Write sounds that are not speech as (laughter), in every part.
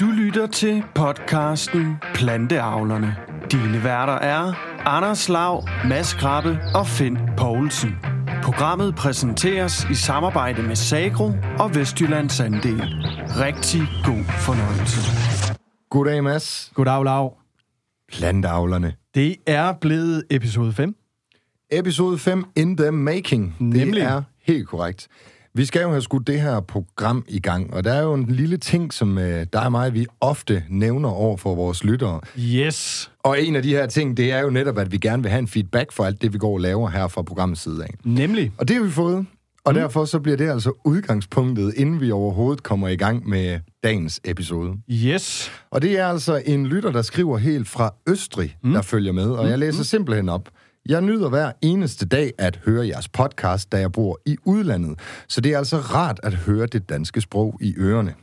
Du lytter til podcasten Planteavlerne. Dine værter er Anders Lav, Mads Krabbe og Finn Poulsen. Programmet præsenteres i samarbejde med Sagro og Vestjyllands Andel. Rigtig god fornøjelse. Goddag, Mads. Goddag, Lav. Planteavlerne. Det er blevet episode 5. Episode 5 in the making. Nemlig. Det er helt korrekt. Vi skal jo have skudt det her program i gang, og der er jo en lille ting, som øh, der er mig, vi ofte nævner over for vores lyttere. Yes. Og en af de her ting, det er jo netop, at vi gerne vil have en feedback for alt det, vi går og laver her fra programmets side af. Nemlig. Og det har vi fået, og mm. derfor så bliver det altså udgangspunktet, inden vi overhovedet kommer i gang med dagens episode. Yes. Og det er altså en lytter, der skriver helt fra Østrig, mm. der følger med, og jeg læser simpelthen op. Jeg nyder hver eneste dag at høre jeres podcast, da jeg bor i udlandet, så det er altså rart at høre det danske sprog i ørerne.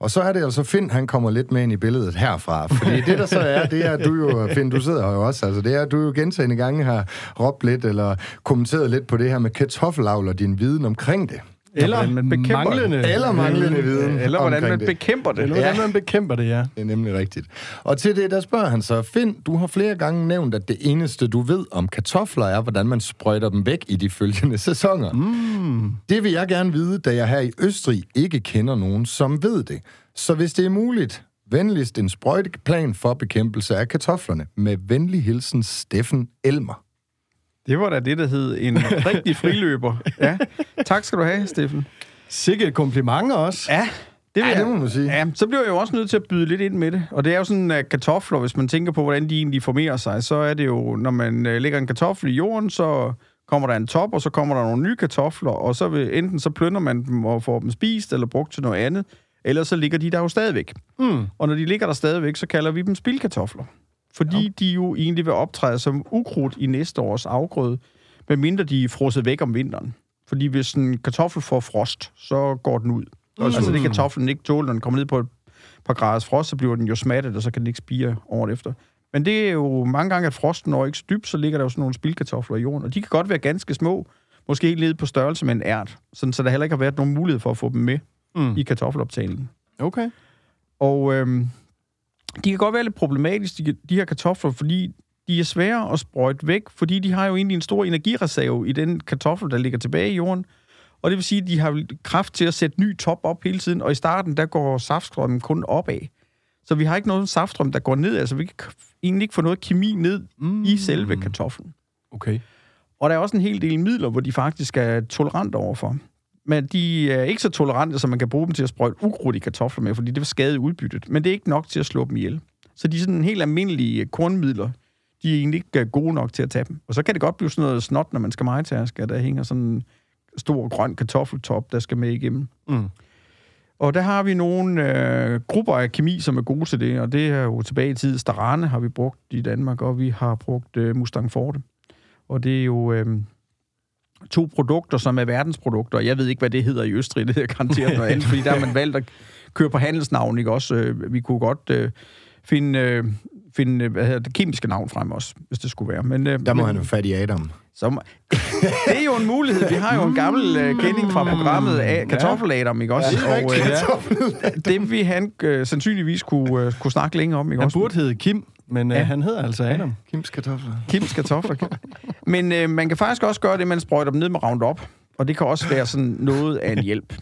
Og så er det altså Finn, han kommer lidt med ind i billedet herfra. Fordi det, der så er, det er, at du jo, Finn, du sidder her jo også, altså det er, at du jo gentagende gange har råbt lidt, eller kommenteret lidt på det her med kartoffelavl og din viden omkring det. Eller hvordan man bekæmper manglende. Eller manglende viden Eller hvordan man det. bekæmper det. Eller hvordan man bekæmper det, ja. Det er nemlig rigtigt. Og til det, der spørger han så, Finn, du har flere gange nævnt, at det eneste, du ved om kartofler, er, hvordan man sprøjter dem væk i de følgende sæsoner. Mm. Det vil jeg gerne vide, da jeg her i Østrig ikke kender nogen, som ved det. Så hvis det er muligt, venligst en sprøjteplan for bekæmpelse af kartoflerne. Med venlig hilsen, Steffen Elmer. Det var da det, der hed en (laughs) rigtig friløber. Ja. Tak skal du have, Steffen. Sikke et kompliment også. Ja, det, vil Ja, jeg. det må man sige. Ja, så bliver jeg jo også nødt til at byde lidt ind med det. Og det er jo sådan, at kartofler, hvis man tænker på, hvordan de egentlig formerer sig, så er det jo, når man øh, lægger en kartoffel i jorden, så kommer der en top, og så kommer der nogle nye kartofler, og så vil, enten så plønder man dem og får dem spist, eller brugt til noget andet, eller så ligger de der jo stadigvæk. Mm. Og når de ligger der stadigvæk, så kalder vi dem spildkartofler. Fordi ja. de jo egentlig vil optræde som ukrudt i næste års afgrøde, medmindre de er frosset væk om vinteren. Fordi hvis en kartoffel får frost, så går den ud. Mm. Altså det kartoflen ikke tåler, når den kommer ned på et par graders frost, så bliver den jo smattet, og så kan den ikke spire året efter. Men det er jo mange gange, at frosten når ikke så dybt, så ligger der jo sådan nogle spildkartofler i jorden. Og de kan godt være ganske små, måske helt nede på størrelse med en ært, sådan, så der heller ikke har været nogen mulighed for at få dem med Mm. i kartoffeloptagningen. Okay. Og øhm, de kan godt være lidt problematiske, de, de her kartofler, fordi de er svære at sprøjte væk, fordi de har jo egentlig en stor energireserve i den kartoffel, der ligger tilbage i jorden. Og det vil sige, at de har kraft til at sætte ny top op hele tiden, og i starten, der går saftstrømmen kun opad. Så vi har ikke noget saftstrøm, der går ned, altså vi kan egentlig ikke få noget kemi ned mm. i selve kartoflen. Okay. Og der er også en hel del midler, hvor de faktisk er tolerante overfor. Men de er ikke så tolerante, så man kan bruge dem til at sprøjte ukrudt i kartofler med, fordi det vil skade udbyttet. Men det er ikke nok til at slå dem ihjel. Så de er sådan helt almindelige kornmidler. De er egentlig ikke øh, gode nok til at tage dem. Og så kan det godt blive sådan noget snot, når man skal majtaske, at der hænger sådan en stor grøn kartoffeltop, der skal med igennem. Mm. Og der har vi nogle øh, grupper af kemi, som er gode til det, og det er jo tilbage i tid. Starane har vi brugt i Danmark, og vi har brugt øh, Mustang Forte. Og det er jo øh, to produkter, som er verdensprodukter. Jeg ved ikke, hvad det hedder i Østrig, det hedder garanteret noget andet, fordi der har man valgt at køre på handelsnavn, ikke også? Øh, Vi kunne godt øh, finde, øh, finde øh, hvad hedder det, kemiske navn frem også, hvis det skulle være. Men, øh, Der må men, han jo fat i Adam. så må... (laughs) det er jo en mulighed. Vi har jo en gammel øh, kending fra programmet af kartoffeladam, ikke også? Ja, det og, øh, det vil han øh, sandsynligvis kunne, øh, kunne snakke længere om, ikke Han også? burde hedde Kim, men ja. Ja. øh, han hedder altså Adam. Kims kartofler. Kims kartofler. (laughs) Men øh, man kan faktisk også gøre det, man sprøjter dem ned med Roundup. Og det kan også være sådan noget af en (laughs) hjælp.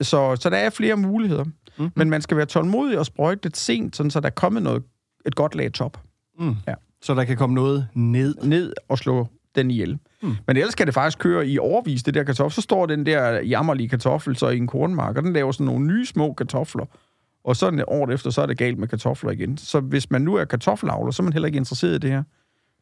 Så, så der er flere muligheder. Mm-hmm. Men man skal være tålmodig og sprøjte lidt sent, sådan så der er kommet noget, et godt lag top. Mm. Ja. Så der kan komme noget ned. Ned og slå den ihjel. Mm. Men ellers kan det faktisk køre i overvis, det der kartoffel. Så står den der jammerlige kartoffel så i en kornmark, og den laver sådan nogle nye små kartofler. Og så året efter, så er det galt med kartofler igen. Så hvis man nu er kartoffelavler, så er man heller ikke interesseret i det her.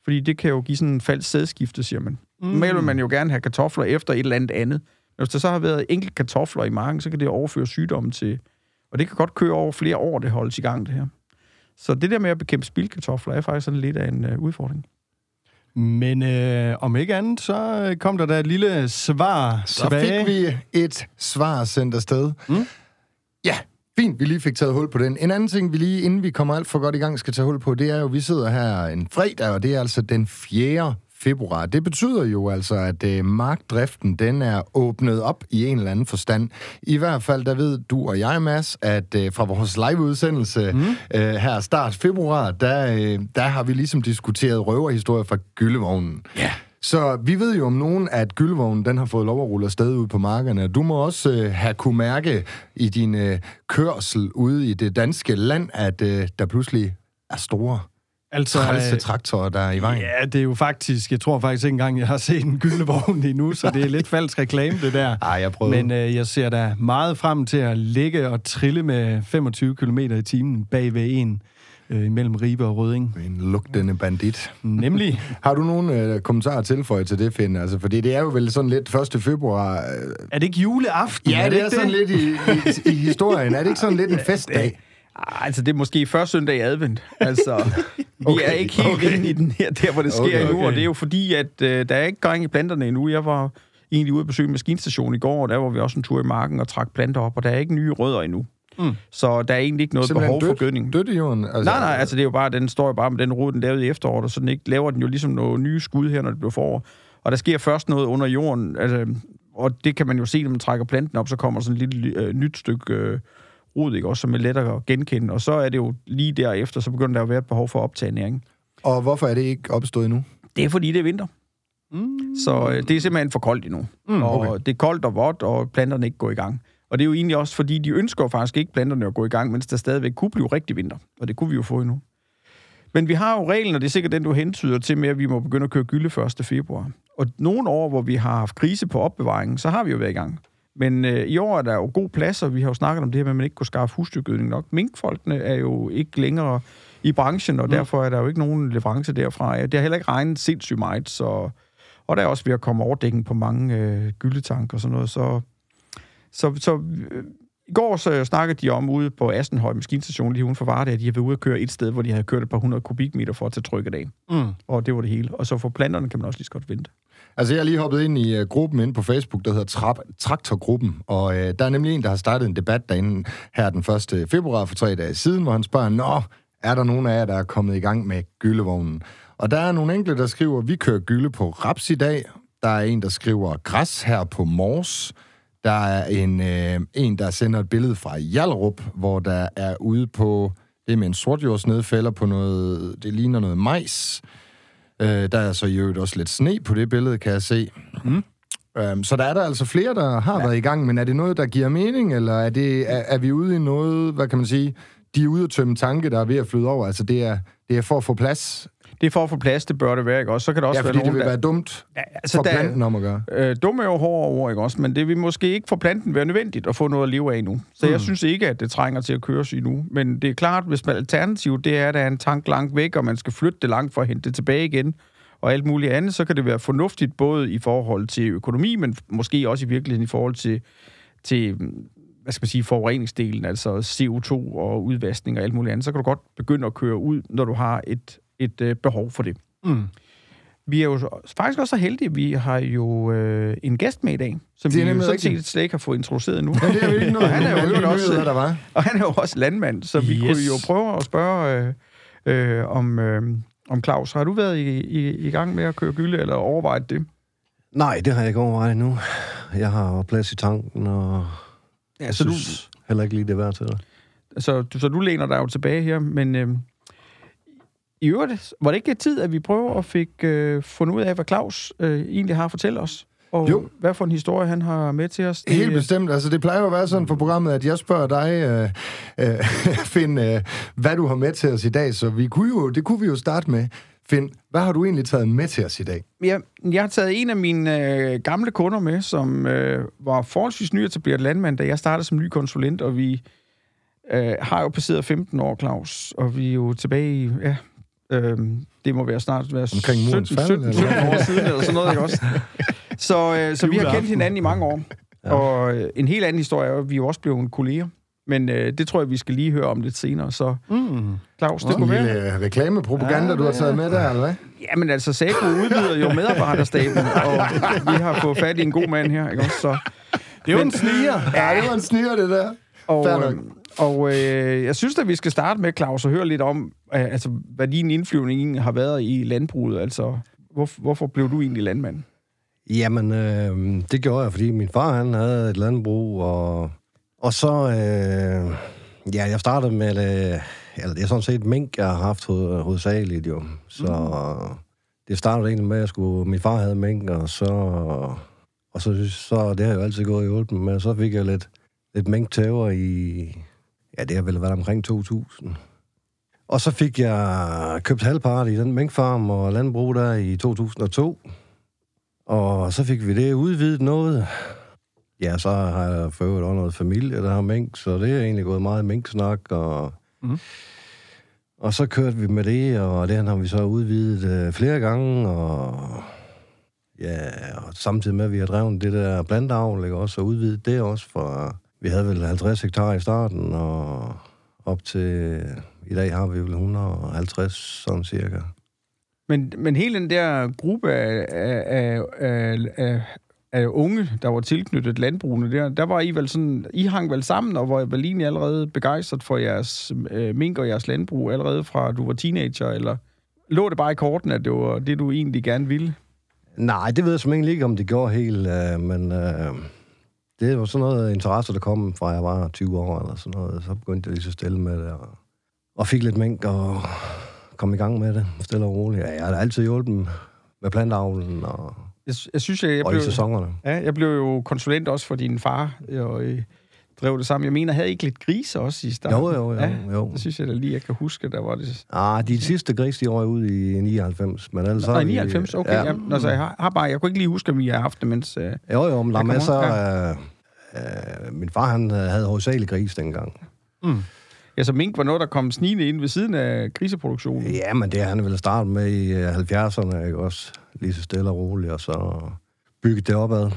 Fordi det kan jo give sådan en falsk sædskifte, siger man. Mm. Normalt vil man jo gerne have kartofler efter et eller andet andet. Men hvis der så har været enkelt kartofler i marken, så kan det overføre sygdommen til... Og det kan godt køre over flere år, det holdes i gang, det her. Så det der med at bekæmpe spildkartofler er faktisk sådan lidt af en uh, udfordring. Men øh, om ikke andet, så øh, kom der da et lille svar Så tilbage. fik vi et svar sendt afsted. Mm. Ja, fint, vi lige fik taget hul på den. En anden ting, vi lige, inden vi kommer alt for godt i gang, skal tage hul på, det er jo, vi sidder her en fredag, og det er altså den 4. februar. Det betyder jo altså, at øh, markdriften den er åbnet op i en eller anden forstand. I hvert fald, der ved du og jeg, Mads, at øh, fra vores live-udsendelse mm. øh, her start februar, der, øh, der har vi ligesom diskuteret røverhistorier fra Gyllevognen. Ja. Så vi ved jo om nogen, at gyldvognen den har fået lov at rulle afsted ud på markerne. Du må også øh, have kunne mærke i din øh, kørsel ude i det danske land, at øh, der pludselig er store Altså, trælse øh, traktorer, der er i vejen. Ja, det er jo faktisk, jeg tror faktisk ikke engang, jeg har set en gyldevogn endnu, så det er lidt falsk reklame, det der. Ej, jeg prøvede. Men øh, jeg ser da meget frem til at ligge og trille med 25 km i timen bag ved en øh, mellem Ribe og Røding. En lugtende bandit. Nemlig, (laughs) Har du nogle øh, kommentarer til for til det, Finn? Altså, fordi det er jo vel sådan lidt 1. februar. Øh, er det ikke juleaften? ja, det er ikke sådan lidt i, i, i historien. Er det ikke sådan lidt en (laughs) festdag? Ah, Altså, det er måske første søndag i advent. Altså, (laughs) vi Okay, er ikke helt okay. inde i den her, der hvor det sker Okay, endnu, okay. og det er jo fordi, at øh, der er ikke gang i planterne endnu. Jeg var egentlig ude at besøge en maskinstation i går, og der var vi også en tur i marken og trak planter op, og der er ikke nye rødder endnu. Mm. Så der er egentlig ikke noget Simpelthen behov dødt, for gødning. dødt i jorden? Altså, Nej, nej, altså det er jo bare, den står jo bare med den rod, den lavede i efteråret, og så den ikke, laver den jo ligesom nogle nye skud her, når det bliver forår. Og der sker først noget under jorden, altså, og det kan man jo se, når man trækker planten op, så kommer sådan et lille øh, nyt stykke øh, rod, ikke, også, som er lettere at genkende. Og så er det jo lige derefter, så begynder der at være et behov for at optage næring. Og hvorfor er det ikke opstået endnu? Det er fordi, det er vinter. Mm. Så øh, det er simpelthen for koldt endnu. Mm, og okay. det er koldt og vådt, og planterne ikke går i gang. Og det er jo egentlig også, fordi de ønsker faktisk ikke planterne at gå i gang, mens der stadigvæk kunne blive rigtig vinter. Og det kunne vi jo få endnu. Men vi har jo reglen, og det er sikkert den, du hentyder til med, at vi må begynde at køre gylde 1. februar. Og nogle år, hvor vi har haft krise på opbevaringen, så har vi jo været i gang. Men øh, i år er der jo god plads, og vi har jo snakket om det her med, at man ikke kunne skaffe husdyrgødning nok. Minkfolkene er jo ikke længere i branchen, og mm. derfor er der jo ikke nogen leverance derfra. Det har heller ikke regnet sindssygt meget, så... Og der er også ved at komme overdækning på mange øh, gyldetank og sådan noget, så... Så, så øh, i går så snakkede de om ude på Astenhøj Maskinstation lige uden for Varde, at de har været ude at køre et sted, hvor de havde kørt et par hundrede kubikmeter for at tage trykket af. Mm. Og det var det hele. Og så for planterne kan man også lige så godt vente. Altså, jeg er lige hoppet ind i uh, gruppen inde på Facebook, der hedder Tra- Traktorgruppen, og uh, der er nemlig en, der har startet en debat derinde her den 1. februar for tre dage siden, hvor han spørger, Nå, er der nogen af jer, der er kommet i gang med gyldevognen? Og der er nogle enkelte, der skriver, vi kører gylde på raps i dag. Der er en, der skriver græs her på Mors. Der er en, øh, en, der sender et billede fra Hjallerup, hvor der er ude på, det er med en sortjordsnedfælder på noget, det ligner noget majs. Øh, der er så i øvrigt også lidt sne på det billede, kan jeg se. Mm. Øhm, så der er der altså flere, der har ja. været i gang, men er det noget, der giver mening, eller er, det, er, er vi ude i noget, hvad kan man sige, de er ude at tømme tanke, der er ved at flyde over? Altså det er, det er for at få plads? Det er for at få plads, det bør det være, ikke også? Så kan der også Ja, være fordi det nogen, vil der... være dumt Ja, for der, planten om at gøre. Øh, dum er jo hårde ord, ikke også? Men det vil måske ikke for planten være nødvendigt at få noget at leve af nu. Så mm. jeg synes ikke, at det trænger til at køres endnu. Men det er klart, hvis man alternativ det er, at der er en tank langt væk, og man skal flytte det langt for at hente det tilbage igen, og alt muligt andet, så kan det være fornuftigt både i forhold til økonomi, men måske også i virkeligheden i forhold til, til hvad skal man sige, forureningsdelen, altså CO2 og udvaskning og alt muligt andet. Så kan du godt begynde at køre ud, når du har et, et øh, behov for det. Mm. Vi er jo faktisk også så heldige, vi har jo øh, en gæst med i dag, som Det er vi jo sådan set slet ikke har fået introduceret nu. Men det er jo ikke noget, Og (laughs) han er jo de også, der var. (laughs) og han er jo også landmand, så vi Yes. kunne jo prøve at spørge øh, øh, om, øh, om Claus. Har du været i, i, i gang med at køre gylde, eller overvejet det? Nej, det har jeg ikke overvejet endnu. Jeg har plads i tanken, og Ja, jeg så, du, synes heller ikke lige, det er værd til det. så, du, så du læner dig jo tilbage her, men øh, i øvrigt, var det ikke tid, at vi prøver at fik øh, fundet ud af, hvad Claus øh, egentlig har at fortælle os? Og Jo. hvad for en historie han har med til os? Det, Helt bestemt. Altså, det plejer jo at være sådan for programmet, at jeg spørger dig, øh, øh, (laughs) Finn, øh, hvad du har med til os i dag. Så vi kunne jo, det kunne vi jo starte med. Finn, hvad har du egentlig taget med til os i dag? Jeg, jeg har taget en af mine øh, gamle kunder med, som øh, var forholdsvis nyetableret landmand, da jeg startede som ny konsulent, og vi øh, har jo passeret 15 år, Claus, og vi er jo tilbage i, ja, øh, det må være snart være Omkring murens 17, fald, 17, eller 17 år siden, eller sådan noget, ikke også? (laughs) Så, øh, så vi har kendt hinanden i mange år, ja. og øh, en helt anden historie er, at vi er også blevet kolleger. Men øh, det tror jeg, vi skal lige høre om lidt senere. Så Mm. Claus, det kunne en være... lille reklamepropaganda, du har taget med der, eller hvad? Jamen altså, Saco udvider jo medarbejderstaben, (laughs) og vi har fået fat i en god mand her, ikke også? Så, Det er jo en sniger. Ja, det var en sniger, det der. og, øh, og øh, jeg synes at vi skal starte med, Claus, og høre lidt om, altså, hvad din indflyvning har været i landbruget. Altså, Hvor, hvorfor blev du egentlig landmand? Jamen, øh, det gjorde jeg, fordi min far, han havde et landbrug, og, og så, øh, ja, jeg startede med, øh, eller det er sådan set mink, jeg har haft hoved, hovedsageligt jo. Så mm. det startede egentlig med, at jeg skulle, min far havde mink, og så, og så, så det har jeg jo altid gået i hjulpen med, så fik jeg lidt, lidt minktæver i, ja, det har vel været omkring 2000. Og så fik jeg købt halvpart i den minkfarm og landbrug der i 2002. Og så fik vi det udvidet noget. Ja, så har jeg for øvrigt også noget familie, der har mink, så det er egentlig gået meget minksnak. Og, Mhm. og så kørte vi med det, og det har vi så udvidet øh, flere gange. Og, ja, og samtidig med, at vi har drevet det der blandavl, ikke også, og udvidet det også fra... Vi havde vel 50 hektar i starten, og op til... I dag har vi vel 150, sådan cirka. Men, men hele den der gruppe af, af, af, af, af unge, der var tilknyttet landbrugene der, der var I vel sådan, I hang vel sammen, og var vel egentlig allerede begejstret for jeres øh, mink og jeres landbrug, allerede fra du var teenager, eller lå det bare i korten, at det var det, du egentlig gerne ville? Nej, det ved jeg simpelthen ikke, om det gjorde helt, øh, men øh, det var sådan noget interesse, der kom fra jeg var 20 år eller sådan noget. Så begyndte jeg lige så stille med det, og, og fik lidt mink og kom i gang med det, stille og roligt. Ja, jeg har altid hjulpet med plantavlen og, Jeg, jeg synes, jeg, jeg og blev... i sæsonerne. Ja, jeg blev jo konsulent også for din far, og øh, drev det sammen. Jeg mener, havde I ikke lidt grise også i starten? Jo, jo, jo, Ja, jo. det synes jeg da lige, jeg kan huske, der var det. Ah, de sidste gris, de røg ud i 99, men ellers så... Nej, har vi- 99, okay. Ja. Jamen, altså, jeg, har, har bare, jeg kunne ikke lige huske, om I har haft det, mens... Øh, Jo, jo, men der er Jeg masser af... Øh, min far, han øh, havde hovedsageligt gris dengang. ja, så mink var noget, der kom snigende ind ved siden af griseproduktionen. Ja, men det har han vel startet med i øh, 70'erne, ikke også? Lige så stille og roligt, og så bygget det opad.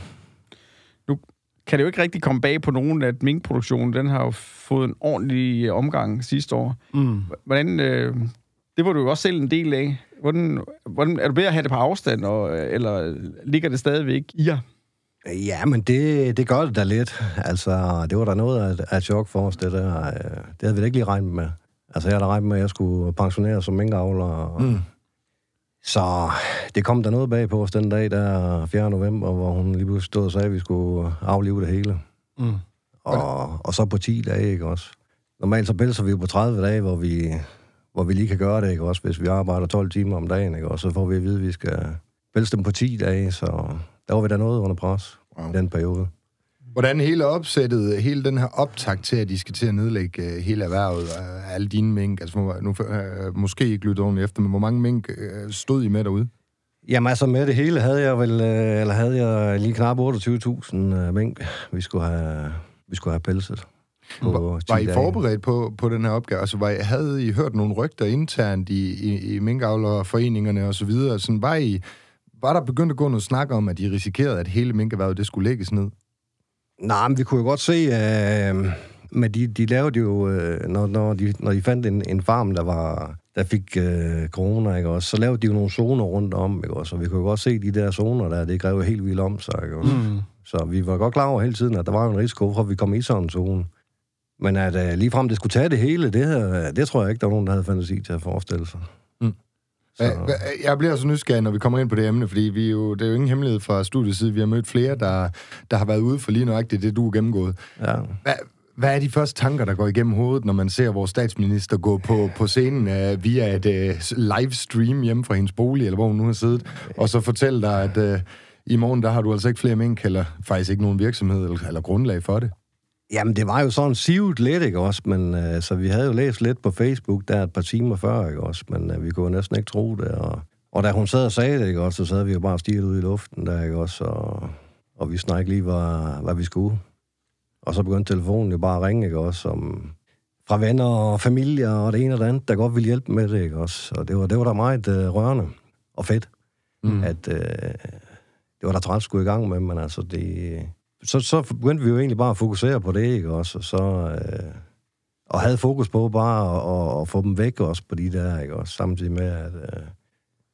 Kan det jo ikke rigtig komme bag på nogen, at minkproduktionen, den har jo fået en ordentlig øh, omgang sidste år. Mm. Hvordan... Øh, det var du jo også selv en del af. Hvordan, hvordan, er du bedre at have det på afstand, og, øh, eller ligger det stadigvæk i jer? Ja, men det, det gør det da lidt. Altså, det var da noget af, af chok for os, det der. Øh, Det havde vi da ikke lige regnet med. Altså, jeg havde da regnet med, at jeg skulle pensionere som minkavler. Mm. Så det kom der noget bag på os den dag, der 4. november, hvor hun lige pludselig stod og sagde, at vi skulle aflive det hele. Mm. Og, og så på 10 dage, ikke også? Normalt så pelser vi jo på 30 dage, hvor vi, hvor vi lige kan gøre det, ikke også? Hvis vi arbejder 12 timer om dagen, ikke også? Så får vi at vide, at vi skal pelse dem på 10 dage, så der var vi da noget under pres wow. i den periode. Hvordan hele opsættet, hele den her optakt til, at de skal til at nedlægge øh, hele erhvervet, øh, alle dine mink, altså nu øh, måske ikke lyttet ordentligt efter, men hvor mange mink stod I med derude? Jamen altså med det hele havde jeg vel, eller havde jeg lige knap 28.000 øh, mink, vi skulle have, vi skulle have pelset. Var, 10 var I forberedt på, på den her opgave? Altså, var I, havde I hørt nogle rygter internt i, i, i minkavlerforeningerne og så videre? Sådan, var, I, var der begyndt at gå noget snak om, at I risikerede, at hele minkerhvervet det skulle lægges ned? Nej, men vi kunne jo godt se, øh, men de, de lavede jo, øh, når, når, de, når de fandt en, en farm, der var der fik øh, corona, ikke også, så lavede de jo nogle zoner rundt om, ikke også, og vi kunne jo godt se de der zoner der, det grev helt vildt om sig, ikke også. Mm. Så vi var godt klar over hele tiden, at der var jo en risiko for, at vi kom i sådan en zone. Men at øh, ligefrem det skulle tage det hele, det, havde, det tror jeg ikke, der var nogen, der havde fantasi til at forestille sig. Så, Hva- hva- Jeg bliver så nysgerrig, når vi kommer ind på det emne, fordi vi jo, det er jo ingen hemmelighed fra studiets side. Vi har mødt flere, der, der har været ude for lige nøjagtigt det, du er gennemgået. ja. Hvad, hvad er de første tanker, der går igennem hovedet, når man ser vores statsminister gå på, på scenen uh, via et uh, livestream hjemme fra hendes bolig, eller hvor hun nu har siddet, og så fortælle dig, at uh, i morgen, der har du altså ikke flere mink, eller faktisk ikke nogen virksomhed, eller, eller grundlag for det? Jamen, det var jo sådan sivet lidt, ikke også? Men, øh, så vi havde jo læst lidt på Facebook der et par timer før, ikke også? Men øh, vi kunne næsten ikke tro det. Og, og da hun sad og sagde det, ikke også, så sad vi jo bare stiget ud i luften der, ikke også? Og, og vi snakkede ikke lige, hvad, hvad vi skulle. Og så begyndte telefonen jo bare at ringe, ikke også? Som, fra venner og familie og det ene og det andet, der godt ville hjælpe med det, ikke også? Og det var, det var da meget øh, rørende og fedt, mm. at øh, det var der træt skulle i gang med, men altså det... Så, så begyndte vi jo egentlig bare at fokusere på det, ikke også? Og så... Øh, og havde fokus på bare at, at, at få dem væk også på de der, ikke også? Samtidig med, at... Øh,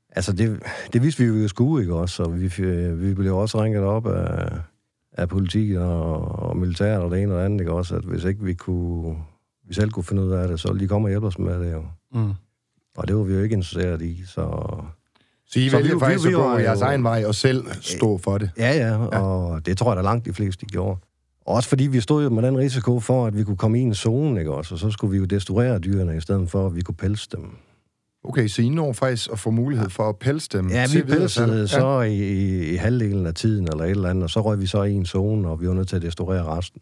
altså, det, det vidste vi jo, skulle, ikke også? Og vi, øh, vi blev også ringet op af, af politi og, og militæret og det ene og det andet, ikke også? At hvis ikke vi kunne... Vi selv kunne finde ud af det, så ville de komme og hjælpe os med det, jo. Mm. Og det var vi jo ikke interesseret i, så... Så I Så vælger vi- faktisk vi- vi at gå jeres egen vej og selv stå for det? Ja, ja, og det tror jeg da langt de fleste de gjorde. Også fordi vi stod jo med den risiko for, at vi kunne komme i en zone, ikke også? Og så skulle vi jo destruere dyrene, i stedet for, at vi kunne pelse dem. Okay, så I når faktisk at få mulighed for at pelse dem? Ja, vi pelsede salg? så i, i, i halvdelen af tiden, eller et eller andet, og så røg vi så i en zone, og vi var nødt til at destruere resten.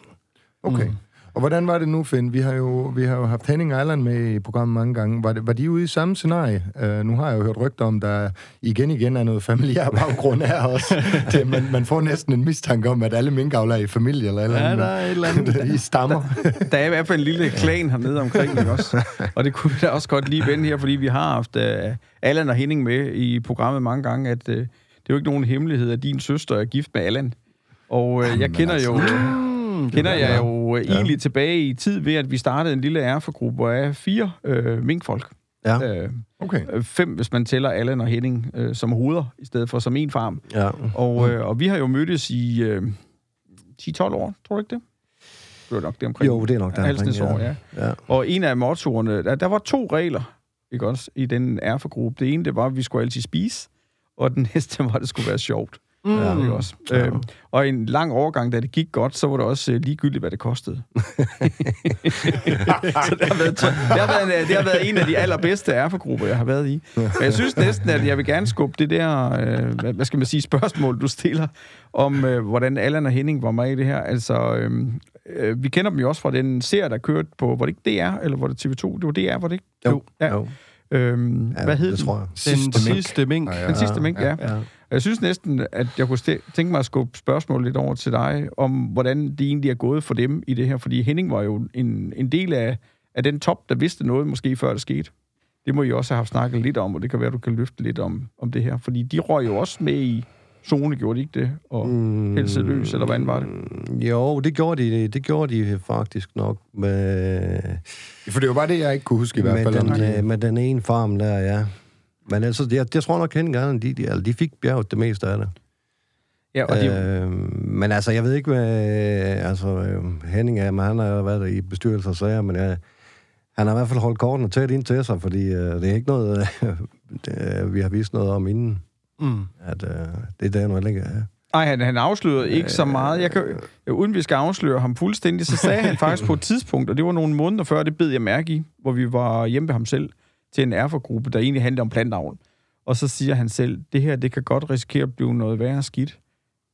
Okay. Og hvordan var det nu, Finn? Vi har jo, vi har jo haft Henning Allan med i programmet mange gange. Var, det, var de ude i samme scenarie? Uh, nu har jeg jo hørt rygter om, der igen igen er noget familiær baggrund her også. (laughs) Det, man, man får næsten en mistanke om, at alle minkavlere er i familie eller eller Ja, andet. der er et eller andet. (laughs) I stammer. (laughs) Der er i hvert fald en lille klan hernede omkring, ikke også? Og det kunne vi da også godt lige vende her, fordi vi har haft uh, Allan og Henning med i programmet mange gange, at uh, det er jo ikke nogen hemmelighed, at din søster er gift med Allan. Og uh, jeg kender jo... kender jeg jo ja. egentlig tilbage i tid ved, at vi startede en lille erfegruppe af fire øh, minkfolk. Ja, Øh, Okay. øh, fem, hvis man tæller Allan og Henning øh, som hoveder, i stedet for som en farm. ja. Og, øh, og vi har jo mødtes i øh, 10-12 år, tror du ikke det? Det var nok det omkring. Jo, det er nok der Halvsnes år, ja. ja. Og en af mottoerne, der, der var to regler, ikke også, i den erfegruppe. Det ene, det var, at vi skulle altid spise, og den (laughs) næste var, at det skulle være sjovt. Mm. Ja, ikke også? Ja. Øhm, og en lang overgang, da det gik godt, så var det også øh, ligegyldigt, hvad det kostede. (laughs) så det har, været, det, har været en, det har været en af de allerbedste erfegrupper, jeg har været i. Men jeg synes næsten, at jeg vil gerne skubbe det der, øh, hvad- hvad skal man sige, spørgsmål, du stiller, om øh, hvordan Allan og Henning var med i det her. Altså, øh, øh, vi kender dem jo også fra den serie, der kørte på, var det ikke DR, eller var det TV2? Det var DR, var det ikke? Jo, Ja. jo. Øhm, Ja, hvad hed det den? tror jeg. Den Sidste mink. sidste mink. Ja, ja. Den sidste mink, ja. Ja. Jeg synes næsten, at jeg kunne tænke mig at skubbe spørgsmål lidt over til dig, om hvordan det egentlig er gået for dem i det her. Fordi Henning var jo en, en del af, af den top, der vidste noget, måske før det skete. Det må I også have haft snakket lidt om, og det kan være, du kan løfte lidt om, om det her. Fordi de røg jo også med i zone, gjorde de ikke det? Og mm. helsede løs, eller hvordan var det? Jo, det gjorde de, det gjorde de faktisk nok med, For det var bare det, jeg ikke kunne huske i hvert fald. den, de- øh, med den ene farm der, ja. Men altså, jeg, jeg tror nok, Allan, de, de, altså, de fik bjerget det meste af det. Ja, og de, Øh, men altså, jeg ved ikke, hvad... Altså, øh, Henning er, men han har jo været i bestyrelser og sager, men jeg, han har i hvert fald holdt kortene tæt ind til sig, fordi øh, det er ikke noget, øh, (laughs) vi har vist noget om inden, Mm. at øh, det er der nu heller ikke er. Ej, han, han afslørede ikke så meget. Jeg kan, øh, uden vi skal afsløre ham fuldstændig, så sagde han (laughs) faktisk på et tidspunkt, og det var nogle måneder før, det bed jeg mærke i, hvor vi var hjemme ved ham selv, til en erfergruppe, der egentlig handler om plantavl. Og så siger han selv, det her, det kan godt risikere at blive noget værre skidt,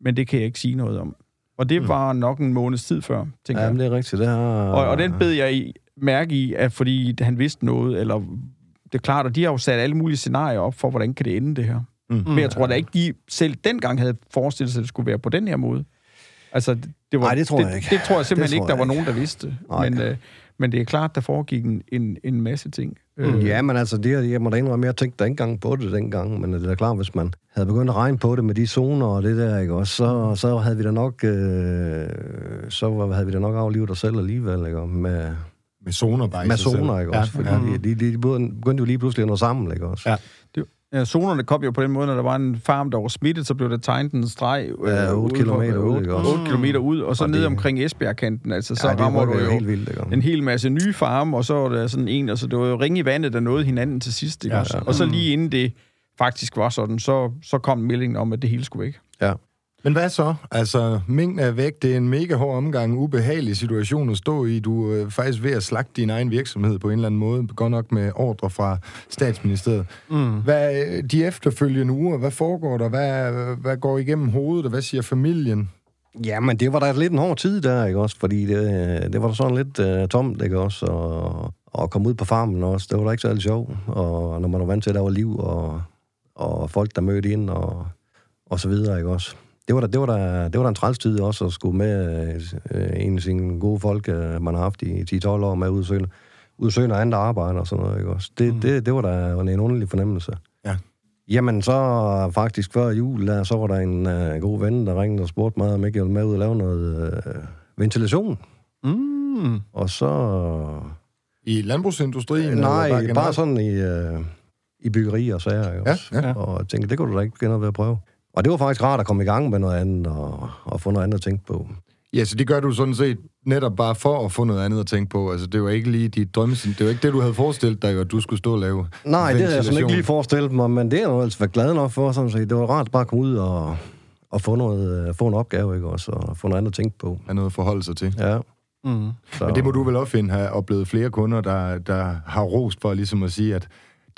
men det kan jeg ikke sige noget om. Og det var nok en måneds tid før, tænker Ja, jeg. det er rigtigt. Det har, Og, og den bed jeg i, mærke i, at fordi han vidste noget, eller det er klart, at de har jo sat alle mulige scenarier op for, hvordan kan det ende det her. Mm. Men jeg tror da ikke, de selv dengang havde forestillet sig, at det skulle være på den her måde. Altså, det, det var, Nej, det tror jeg ikke. Det, det tror jeg simpelthen Det ikke, tror der var ikke. nogen, der vidste. Nej. Men, øh, men det er klart, der foregik en, en, en masse ting. Mm. Ja, men altså, det, jeg må da indrømme, jeg tænkte da ikke engang på det dengang, men det er da klart, hvis man havde begyndt at regne på det med de zoner og det der, ikke også, så, så havde vi da nok, øh, så var- havde vi da nok aflivet os selv alligevel, ikke med, Med zoner bare med zoner, ikke også, fordi ja. de, de, de begyndte jo lige pludselig at nå sammen, ikke også. Ja. Ja, zonerne kom jo på den måde, når der var en farm, der var smittet, så blev der tegnet en streg. Ja, otte ude for- kilometer ud, otte- ikke også? otte kilometer ud, og så Og ned det- omkring Esbjergkanten, altså, så ja, det rammer du jo helt vildt, en hel masse nye farme, og så var der sådan en, altså det var jo ringe i vandet, der nåede hinanden til sidst, ikke Ja, ja. Og så lige inden det faktisk var sådan, så, så kom meldingen om, at det hele skulle væk. Ja. Men hvad så? Altså, mængden er væk. Det er en mega hård omgang, ubehagelig situation at stå i. Du er øh, faktisk ved at slagte din egen virksomhed på en eller anden måde. Godt nok med ordre fra statsministeriet. Mm. Hvad, øh, de efterfølgende uger, hvad foregår der? Hvad, hvad går igennem hovedet, og hvad siger familien? Ja, men det var da lidt en hård tid der, ikke også? Fordi det, det var da sådan lidt uh, tomt, ikke også? Og, og komme ud på farmen også, det var da ikke særlig sjovt. Og når man var vant til, at der var liv, og, og folk, der mødte ind, og, og så videre, ikke også? Det var da, det var da, det var da en træls tid også, at skulle med øh, en af sine gode folk, øh, man har haft i 10-12 år med udsøgende, udsøgende andre arbejde og sådan noget, ikke også? Det, mm. det, det var da en underlig fornemmelse. Ja. Jamen, så faktisk før jul, der, så var der en uh, god ven, der ringede og spurgte mig, om ikke jeg ville med ud og lave noget uh, ventilation. Mm. Og så... I landbrugsindustrien? eller nej, bare, generelt? sådan i, uh, i byggeri og sager, ikke Ja, også? ja. Og jeg tænkte, det kunne du da ikke begynde at prøve. Og det var faktisk rart at komme i gang med noget andet, og, og få noget andet at tænke på. Ja, så det gør du sådan set netop bare for at få noget andet at tænke på. Altså, det var ikke lige dit drømme, det var ikke det, du havde forestillet dig, at du skulle stå og lave. Nej, det havde jeg sådan ikke lige forestillet mig, men det er jeg jo altså været glad nok for, sådan set. Det var rart bare at komme ud og, og få, noget, øh, få en opgave, ikke også? Og få noget andet at tænke på. Have noget at forholde sig til. Ja. Mm. Så, Men det må du vel også finde, have oplevet flere kunder, der, der har rost for ligesom at sige, at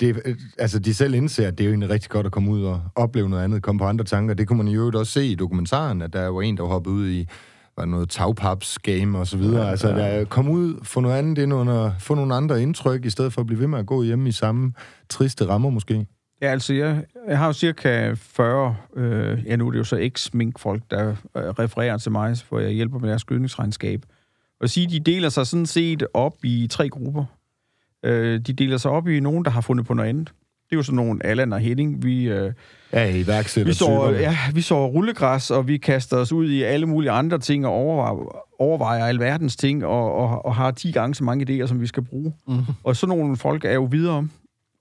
det, øh, altså de selv indser, at det er jo egentlig rigtig godt at komme ud og opleve noget andet, komme på andre tanker. Det kunne man jo også se i dokumentaren, at der var en, der hoppede ud i var noget tagpaps game og så videre. Ja, altså, der, kom ud, få noget andet ind under, få nogle andre indtryk, i stedet for at blive ved med at gå hjemme i samme triste rammer måske. Ja, altså, jeg, jeg har jo cirka 40, øh, ja nu er det jo så eks-minkfolk, der øh, refererer til mig, hvor jeg hjælper med deres gødningsregnskab. Og sige, de deler sig sådan set op i tre grupper. Øh, de deler sig op i nogen, der har fundet på noget andet. Det er jo sådan nogle Allan og Henning. Vi, øh, Ja, iværksætter vi, så, ja, vi så rullegræs, og vi kaster os ud i alle mulige andre ting, og overvejer, overvejer alverdens ting, og, og, og har 10 gange så mange idéer, som vi skal bruge. Mhm. Og sådan nogle folk er jo videre,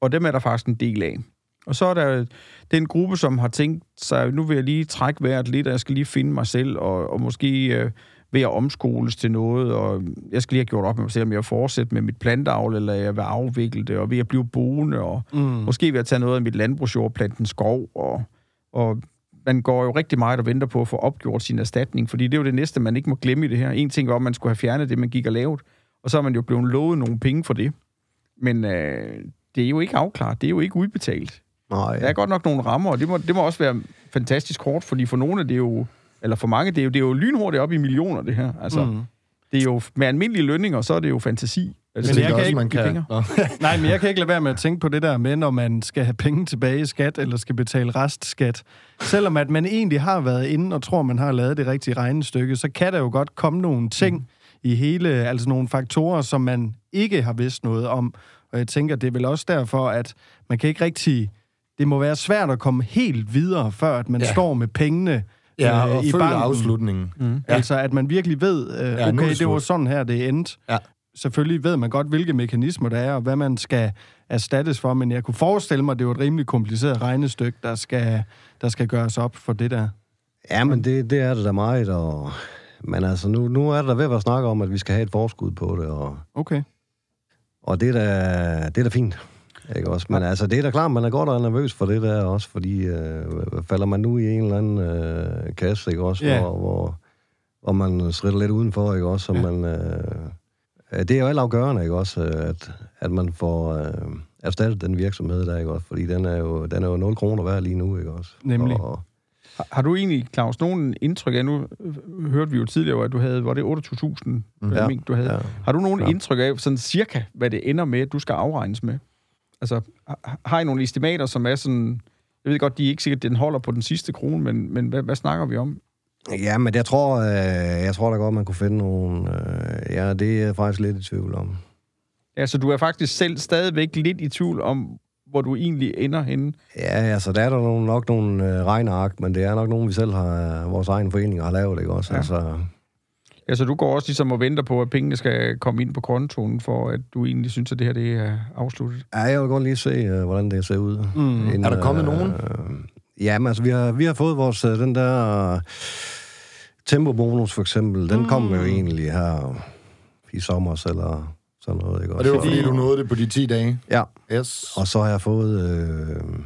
og dem er der faktisk en del af. Og så er der den gruppe, som har tænkt sig, nu vil jeg lige trække vejret lidt, og jeg skal lige finde mig selv, og, og måske øh, ved at omskoles til noget, og jeg skal lige have gjort op med mig selv, om jeg vil fortsætte med mit plantavl, eller jeg vil afvikle det, og ved at blive boende, og Mm. måske ved at tage noget af mit landbrugsjord, plante en skov, og, og man går jo rigtig meget og venter på at få opgjort sin erstatning, fordi det er jo det næste, man ikke må glemme i det her. En ting var, at man skulle have fjernet det, man gik og lavet, og så er man jo blevet lovet nogle penge for det. Men øh, det er jo ikke afklaret, det er jo ikke udbetalt. Nej, Der er godt nok nogle rammer, og det må, det må også være fantastisk hårdt, fordi for nogle er det jo, eller for mange, det er jo, det er jo lynhurtigt op i millioner, det her. Altså, mm. Det er jo, med almindelige lønninger, så er det jo fantasi. Altså, Men jeg kan også, ikke- man kan... (laughs) Nej, men jeg kan ikke lade være med at tænke på det der med, når man skal have penge tilbage i skat, eller skal betale restskat. Selvom at man egentlig har været inde og tror, man har lavet det rigtige regnestykke, så kan der jo godt komme nogle ting mm. i hele, altså nogle faktorer, som man ikke har vidst noget om. Og jeg tænker, det er vel også derfor, at man kan ikke rigtig... Det må være svært at komme helt videre, før at man ja. står med pengene Ja, øh, og i følge banken. afslutningen. Mm. Ja. Altså, at man virkelig ved, øh, nu er okay, det det var sådan her, det endte. Ja. Selvfølgelig ved man godt, hvilke mekanismer der er, og hvad man skal erstattes for, men jeg kunne forestille mig, at det var et rimelig kompliceret regnestykke, der skal, der skal gøres op for det der. Ja, men det, det er det da meget, og... Men altså, nu, nu er der ved at være snak om, at vi skal have et forskud på det, og, Okay. og det, er da, det er da fint. Ikke også? Men altså, det er da klart, man er godt og nervøs for det der også, fordi øh, falder man nu i en eller anden øh, kasse, ikke også, Ja. hvor, hvor, hvor man strider lidt udenfor, ikke også, så ja. man... Øh, det er jo altafgørende, ikke også, at, at man får øh, erstattet den virksomhed der, ikke også, fordi den er jo, den er jo 0 kroner værd lige nu, ikke også. Nemlig. Og, Har, har du egentlig, Claus, nogen indtryk af, nu øh, hørte vi jo tidligere, at du havde, var det 28.000 mm. Ja. mink, du havde. ja. Har du nogen Ja. indtryk af, sådan cirka, hvad det ender med, at du skal afregnes med? Altså, har- I nogle estimater, som er sådan... Jeg ved godt, de er ikke sikkert, at den holder på den sidste krone, men, men hvad, hvad snakker vi om? Ja, men jeg tror, øh, jeg tror da godt, man kunne finde nogle... Øh, ja, det er jeg faktisk lidt i tvivl om. Ja, så du er faktisk selv stadigvæk lidt i tvivl om, hvor du egentlig ender henne. Ja, altså, der er der nok nogle øh, regneark, men det er nok nogle, vi selv har, vores egen forening har lavet, ikke også? Ja. Ja. Altså, du går også ligesom og venter på, at pengene skal komme ind på kontoen, for at du egentlig synes, at det her det er afsluttet. ja, jeg vil godt lige se, øh, hvordan det ser ud. Mm. Inden, Er der kommet nogen? Øh, ja, men altså, vi har, vi har fået vores, øh, den der tempobonus for eksempel, den mm. kom jo egentlig her i sommer eller sådan noget, ikke Og det var, fordi du nåede det på de 10 dage? Ja, Yes. og så har jeg fået øh,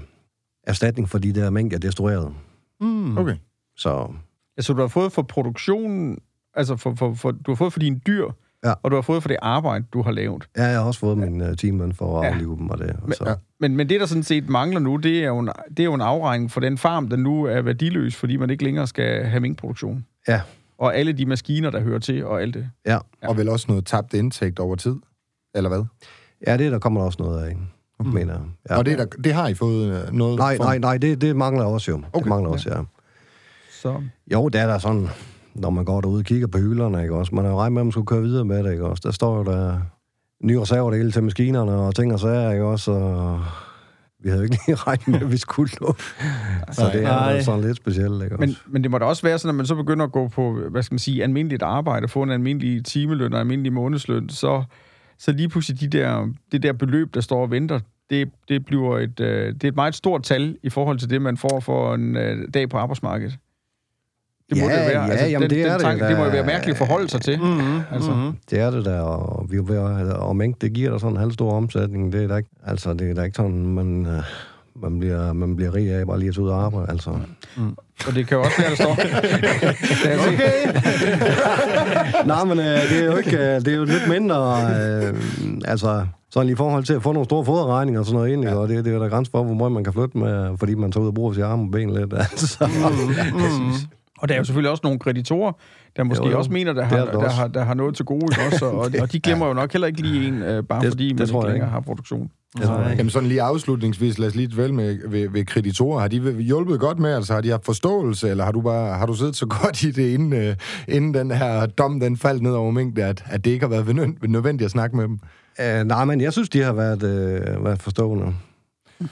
erstatning for de der mængder, jeg destruerede. Mm. Okay. Så Altså, du har fået for produktionen, altså for, for, for, du har fået for dine dyr, Ja. og du har fået for det arbejde, du har lavet. ja, jeg har også fået min uh, timeløn for at Ja. aflive dem og det. Og Men- så. ja. Men, men det, der sådan set mangler nu, det er, jo en, det er jo en afregning for den farm, der nu er værdiløs, fordi man ikke længere skal have minkproduktion. Ja. Og alle de maskiner, der hører til, og alt det. Ja. Og vel også noget tabt indtægt over tid? Eller hvad? ja, det der kommer der også noget af, mm. mener jeg. Ja. Og det, der, det har I fået øh, noget Nej, for? nej, nej, det, det mangler også jo. Okay. Det mangler også, ja. Så Jo, det er der sådan, når man går derude og kigger på hylderne, ikke også? Man har jo regnet med, at man skulle køre videre med det, ikke også? Der står jo der nye reservedele til maskinerne og ting og sager, ikke også? Og vi havde jo ikke lige (laughs) regnet med, at vi skulle nå. Så det er jo sådan lidt specielt, ikke Men, også? men det må da også være sådan, at man så begynder at gå på, hvad skal man sige, almindeligt arbejde, få en almindelig timeløn og almindelig månedsløn, så, så lige pludselig de der, det der beløb, der står og venter, det, det bliver et, øh, det er et meget stort tal i forhold til det, man får for en øh, dag på arbejdsmarkedet. Det må Ja, det være. ja, altså, jamen, den, det er den det tanke, da. det må jo være mærkeligt at forholde sig til. Mm-hmm. Altså. Mm-hmm. Det er det der, og, vi, ved at- og mængde, det giver dig sådan en halv stor omsætning. Det er da ikke, altså, det er da ikke sådan, man, øh, man, bliver, man bliver rig af bare lige at tage ud og arbejde. Altså. Og det kan jo også være, der står... (laughs) okay. (laughs) Nej, men øh, det er jo ikke, øh, det er jo lidt mindre, øh, altså, sådan i forhold til at få nogle store foderregninger og sådan noget ind, ja. og det, det er jo der grænse for, hvor meget man kan flytte med, fordi man tager ud og bruger sine arme og ben lidt. (laughs) Altså. Mm-hmm. Og der er jo selvfølgelig også nogle kreditorer, der måske Jo, jo. også mener, der Det har, er der der, har, der har noget til gode, også? Og, (laughs) og de glemmer jo nok heller ikke lige en, øh, bare Det- fordi det man tror ikke længere har produktion. Ikke. Jamen sådan lige afslutningsvis, lad os lige dvæle med ved, ved kreditorer. Har de hjulpet godt med, altså har de haft forståelse, eller har du bare har du siddet så (laughs) godt i det, inden, øh, inden den her dom den faldt ned over mængde, at, at det ikke har været nød- nødvendigt at snakke med dem? Øh, nej, men jeg synes, de har været, øh, været forstående.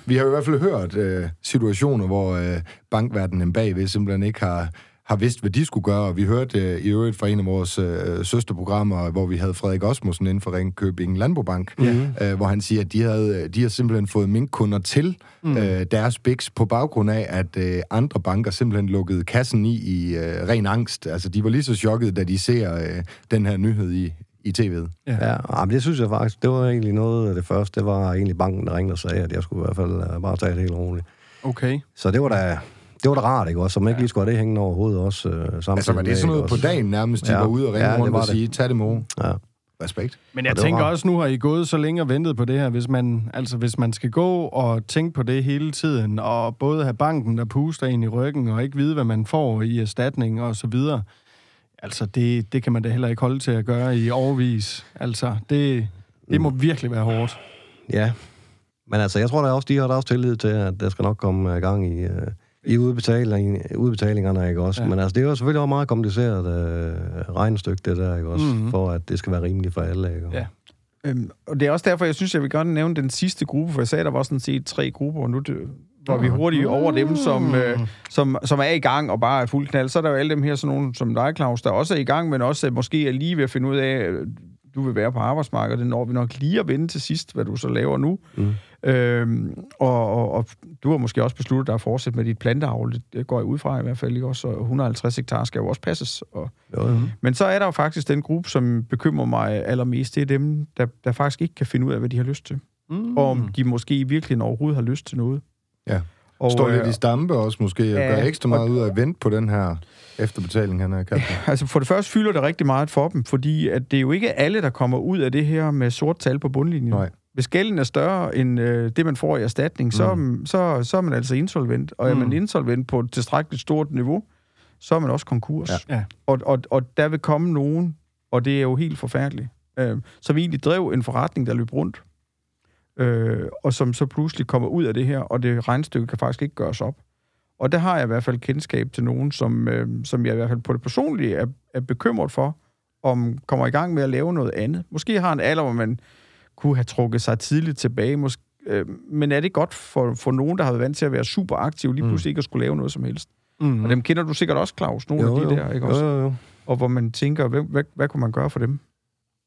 Vi har i hvert fald hørt øh, situationer, hvor øh, bankverdenen bagved simpelthen ikke har, har vidst, hvad de skulle gøre, og vi hørte øh, i øvrigt fra en af vores øh, søsterprogrammer, hvor vi havde Frederik Osmussen inden for Ringkøbing Landbobank, mm. øh, hvor han siger, at de, havde, de har simpelthen fået minkkunder til mm. øh, deres biks på baggrund af, at øh, andre banker simpelthen lukkede kassen i i øh, ren angst. Altså, de var lige så chokket, da de ser øh, den her nyhed i, i tv'et. Ja, ja men det synes jeg faktisk, det var egentlig noget af det første. Det var egentlig banken, der ringede og sagde, at jeg skulle i hvert fald øh, bare tage det helt roligt. Okay. Så det var da, det var da rart, ikke også? Så man ikke lige skulle have det hængende over hovedet også. Øh, samtidig Altså, var det sådan noget på dagen nærmest, de Ja. var ude og ringe Ja, det rundt var og sige, tag det med. Ja. Respekt. Men jeg tænker også, nu har I gået så længe og ventet på det her, hvis man, altså hvis man skal gå og tænke på det hele tiden, og både have banken, der puster ind i ryggen, og ikke vide, hvad man får i erstatning og så videre, altså det, det kan man da heller ikke holde til at gøre i overvis. Altså, det, det må virkelig være hårdt. Ja. Men altså, jeg tror da også, de har da også tillid til, at der skal nok komme øh, gang i, øh, i udbetaling, udbetalingerne, ikke også? Ja. Men altså, det er jo selvfølgelig også meget kompliceret øh, regnestykke, det der, ikke også? Mhm. Mm-hmm. For at det skal være rimeligt for alle, ikke? Ja. Øhm, og det er også derfor, jeg synes, jeg vil gerne nævne den sidste gruppe, for jeg sagde, der var sådan set tre grupper, og nu det, hvor vi hurtigt over dem, som, øh, som, som er i gang og bare er fuld knald. Så er der jo alle dem her, sådan nogle som dig, Claus, der også er i gang, men også øh, måske er lige ved at finde ud af, øh, du vil være på arbejdsmarkedet. Det når vi nok lige at vende til sidst, hvad du så laver nu. Mm. Øhm, og, og, og du har måske også besluttet dig at fortsætte med dit planteavl. Det går jeg ud fra i hvert fald. Ikke? Også, og 150 hektar skal jo også passes. Og, Jo, jo. men så er der jo faktisk den gruppe, som bekymrer mig allermest. Det er dem, der, der faktisk ikke kan finde ud af, hvad de har lyst til. Mm. Og om de måske virkelig overhovedet har lyst til noget. Ja. Og, Står øh, lidt i stampe også måske, og ja, gør ekstra meget og- ud af at vente på den her efterbetaling, han har kaldt det. (laughs) Altså for det første fylder det rigtig meget for dem, fordi at det er jo ikke alle, der kommer ud af det her med sort tal på bundlinjen. Nej. Hvis gælden er større end øh, det, man får i erstatning, så, mm. så, så er man altså insolvent. Og er man Mm. insolvent på et tilstrækkeligt stort niveau, så er man også konkurs. Ja. Ja. Og, og, og der vil komme nogen, og det er jo helt forfærdeligt, øh, som egentlig drev en forretning, der løb rundt, øh, og som så pludselig kommer ud af det her, og det regnstykke kan faktisk ikke gøres op. Og der har jeg i hvert fald kendskab til nogen, som, øh, som jeg i hvert fald på det personlige er, er bekymret for, om kommer i gang med at lave noget andet. Måske har en alder, hvor man kunne have trukket sig tidligt tilbage, måske, øh, men er det godt for, for nogen, der har været vant til at være super aktiv, lige pludselig ikke at skulle lave noget som helst? Mm. Og dem kender du sikkert også, Claus, nogle Jo, af de jo. der, ikke Jo, også? jo, jo. Og hvor man tænker, hvad, hvad, hvad kunne man gøre for dem?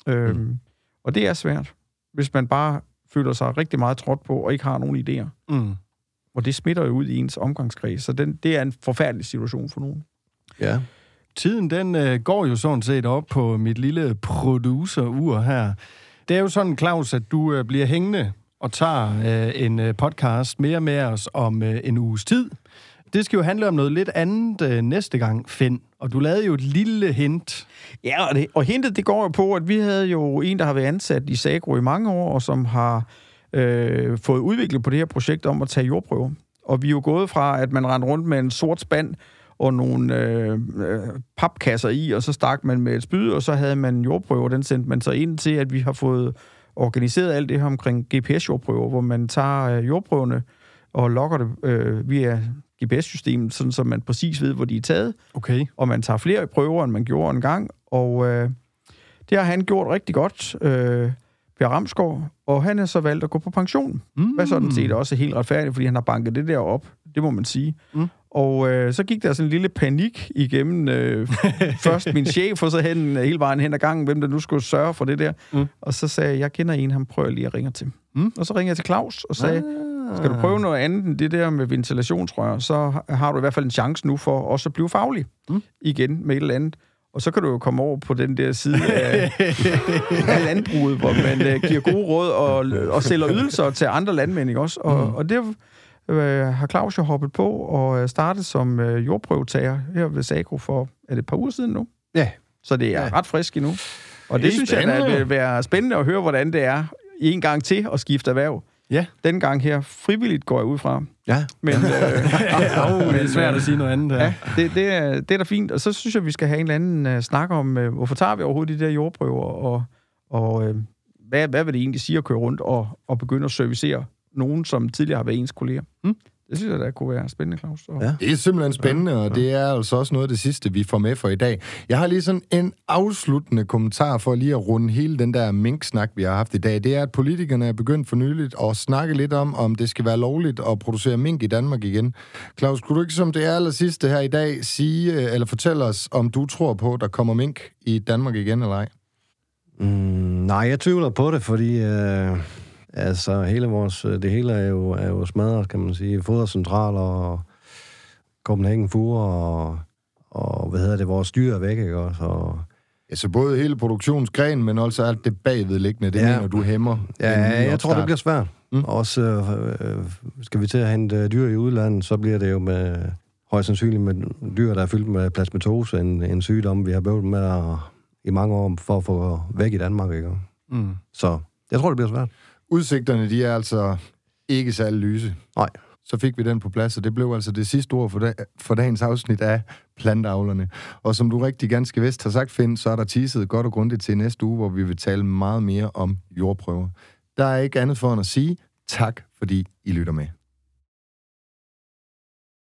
Øhm, Mm. Og det er svært, hvis man bare føler sig rigtig meget trådt på, og ikke har nogen idéer. Mm. Og det smitter jo ud i ens omgangskreds, så den, det er en forfærdelig situation for nogen. Ja. Tiden, den øh, går jo sådan set op på mit lille producer-ur her. Det er jo sådan, Claus, at du øh, bliver hængende og tager øh, en øh, podcast mere med os om øh, en uges tid. Det skal jo handle om noget lidt andet øh, næste gang, Finn. Og du lavede jo et lille hint. Ja, og, det, og hintet det går jo på, at vi havde jo en, der har været ansat i Sagro i mange år, og som har øh, fået udviklet på det her projekt om at tage jordprøver. Og vi er jo gået fra, at man rendte rundt med en sort spand og nogle øh, øh, papkasser i, og så stak man med et spyd, og så havde man jordprøver, den sendte man så ind til, at vi har fået organiseret alt det her omkring GPS-jordprøver, hvor man tager øh, jordprøverne og logger det øh, via GPS-systemet, sådan så man præcis ved, hvor de er taget, Okay. og man tager flere prøver, end man gjorde en gang, og øh, det har han gjort rigtig godt, øh, Per Ramsgaard, og han er så valgt at gå på pension. Mm. Hvad sådan set også er helt retfærdigt, fordi han har banket det der op, det må man sige. Mm. Og øh, så gik der sådan en lille panik igennem øh, (laughs) først min chef, og så hen, hele vejen hen ad gangen, hvem der nu skulle sørge for det der. Mm. Og så sagde jeg, jeg kender en, han prøver lige at ringe til. Mm. Og så ringede jeg til Claus og sagde, Skal du prøve noget andet end det der med ventilationsrør, så har du i hvert fald en chance nu for også at blive faglig mm. igen med et eller andet. Og så kan du jo komme over på den der side af, (laughs) af landbruget, hvor man uh, giver gode råd og, og sælger ydelser til andre landmænd, ikke også? Og, mm. og det uh, har Claus jo hoppet på og startet som uh, jordprøvetager her ved Sagro for, er det et par uger siden nu? Ja. Så det er ja. ret frisk endnu. Og det, det synes spændende. jeg, der vil være spændende at høre, hvordan det er en gang til at skifte erhverv. Ja. Den gang her, frivilligt går jeg ud fra. Ja. Men, øh, (laughs) (laughs) oh, det er svært at sige noget andet her. Ja, det, det, er, det er da fint. Og så synes jeg, vi skal have en eller anden uh, snak om, uh, hvorfor tager vi overhovedet de der jordprøver, og, og uh, hvad, hvad vil det egentlig sige at køre rundt og, og begynde at servicere nogen, som tidligere har været ens kolleger? Hmm? Det synes jeg, der kunne være spændende, Claus. Og... Ja. Det er simpelthen spændende, og det er altså også noget af det sidste, vi får med for i dag. Jeg har lige sådan en afsluttende kommentar for lige at runde hele den der mink-snak, vi har haft i dag. Det er, at politikerne er begyndt for nyligt at snakke lidt om, om det skal være lovligt at producere mink i Danmark igen. Claus, kunne du ikke som det er aller sidste her i dag sige, eller fortælle os, om du tror på, at der kommer mink i Danmark igen eller ej? Mm, nej, jeg tvivler på det, fordi... Øh Altså, hele vores, det hele er jo, er jo smadret, kan man sige. Fodercentraler og Copenhagen Fur og, og, hvad hedder det, vores dyr er væk, ikke også? Og, Ja, så både hele produktionsgren, men også alt det bagvedliggende, det ja. mener du hæmmer? Ja, jeg tror, det bliver svært. Mm. Også øh, skal vi til at hente dyr i udlandet, så bliver det jo med højst sandsynligt med dyr, der er fyldt med plasmatose, en, en sygdom, vi har bøvlet med at, i mange år for at få væk i Danmark. Ikke? Mm. Så jeg tror, det bliver svært. Udsigterne, de er altså ikke særlig lyse. Nej. Så fik vi den på plads, og det blev altså det sidste ord for, dag, for dagens afsnit af Plantavlerne. Og som du rigtig ganske vist har sagt, Finn, så er der teaset godt og grundigt til næste uge, hvor vi vil tale meget mere om jordprøver. Der er ikke andet for end at sige tak, fordi I lytter med.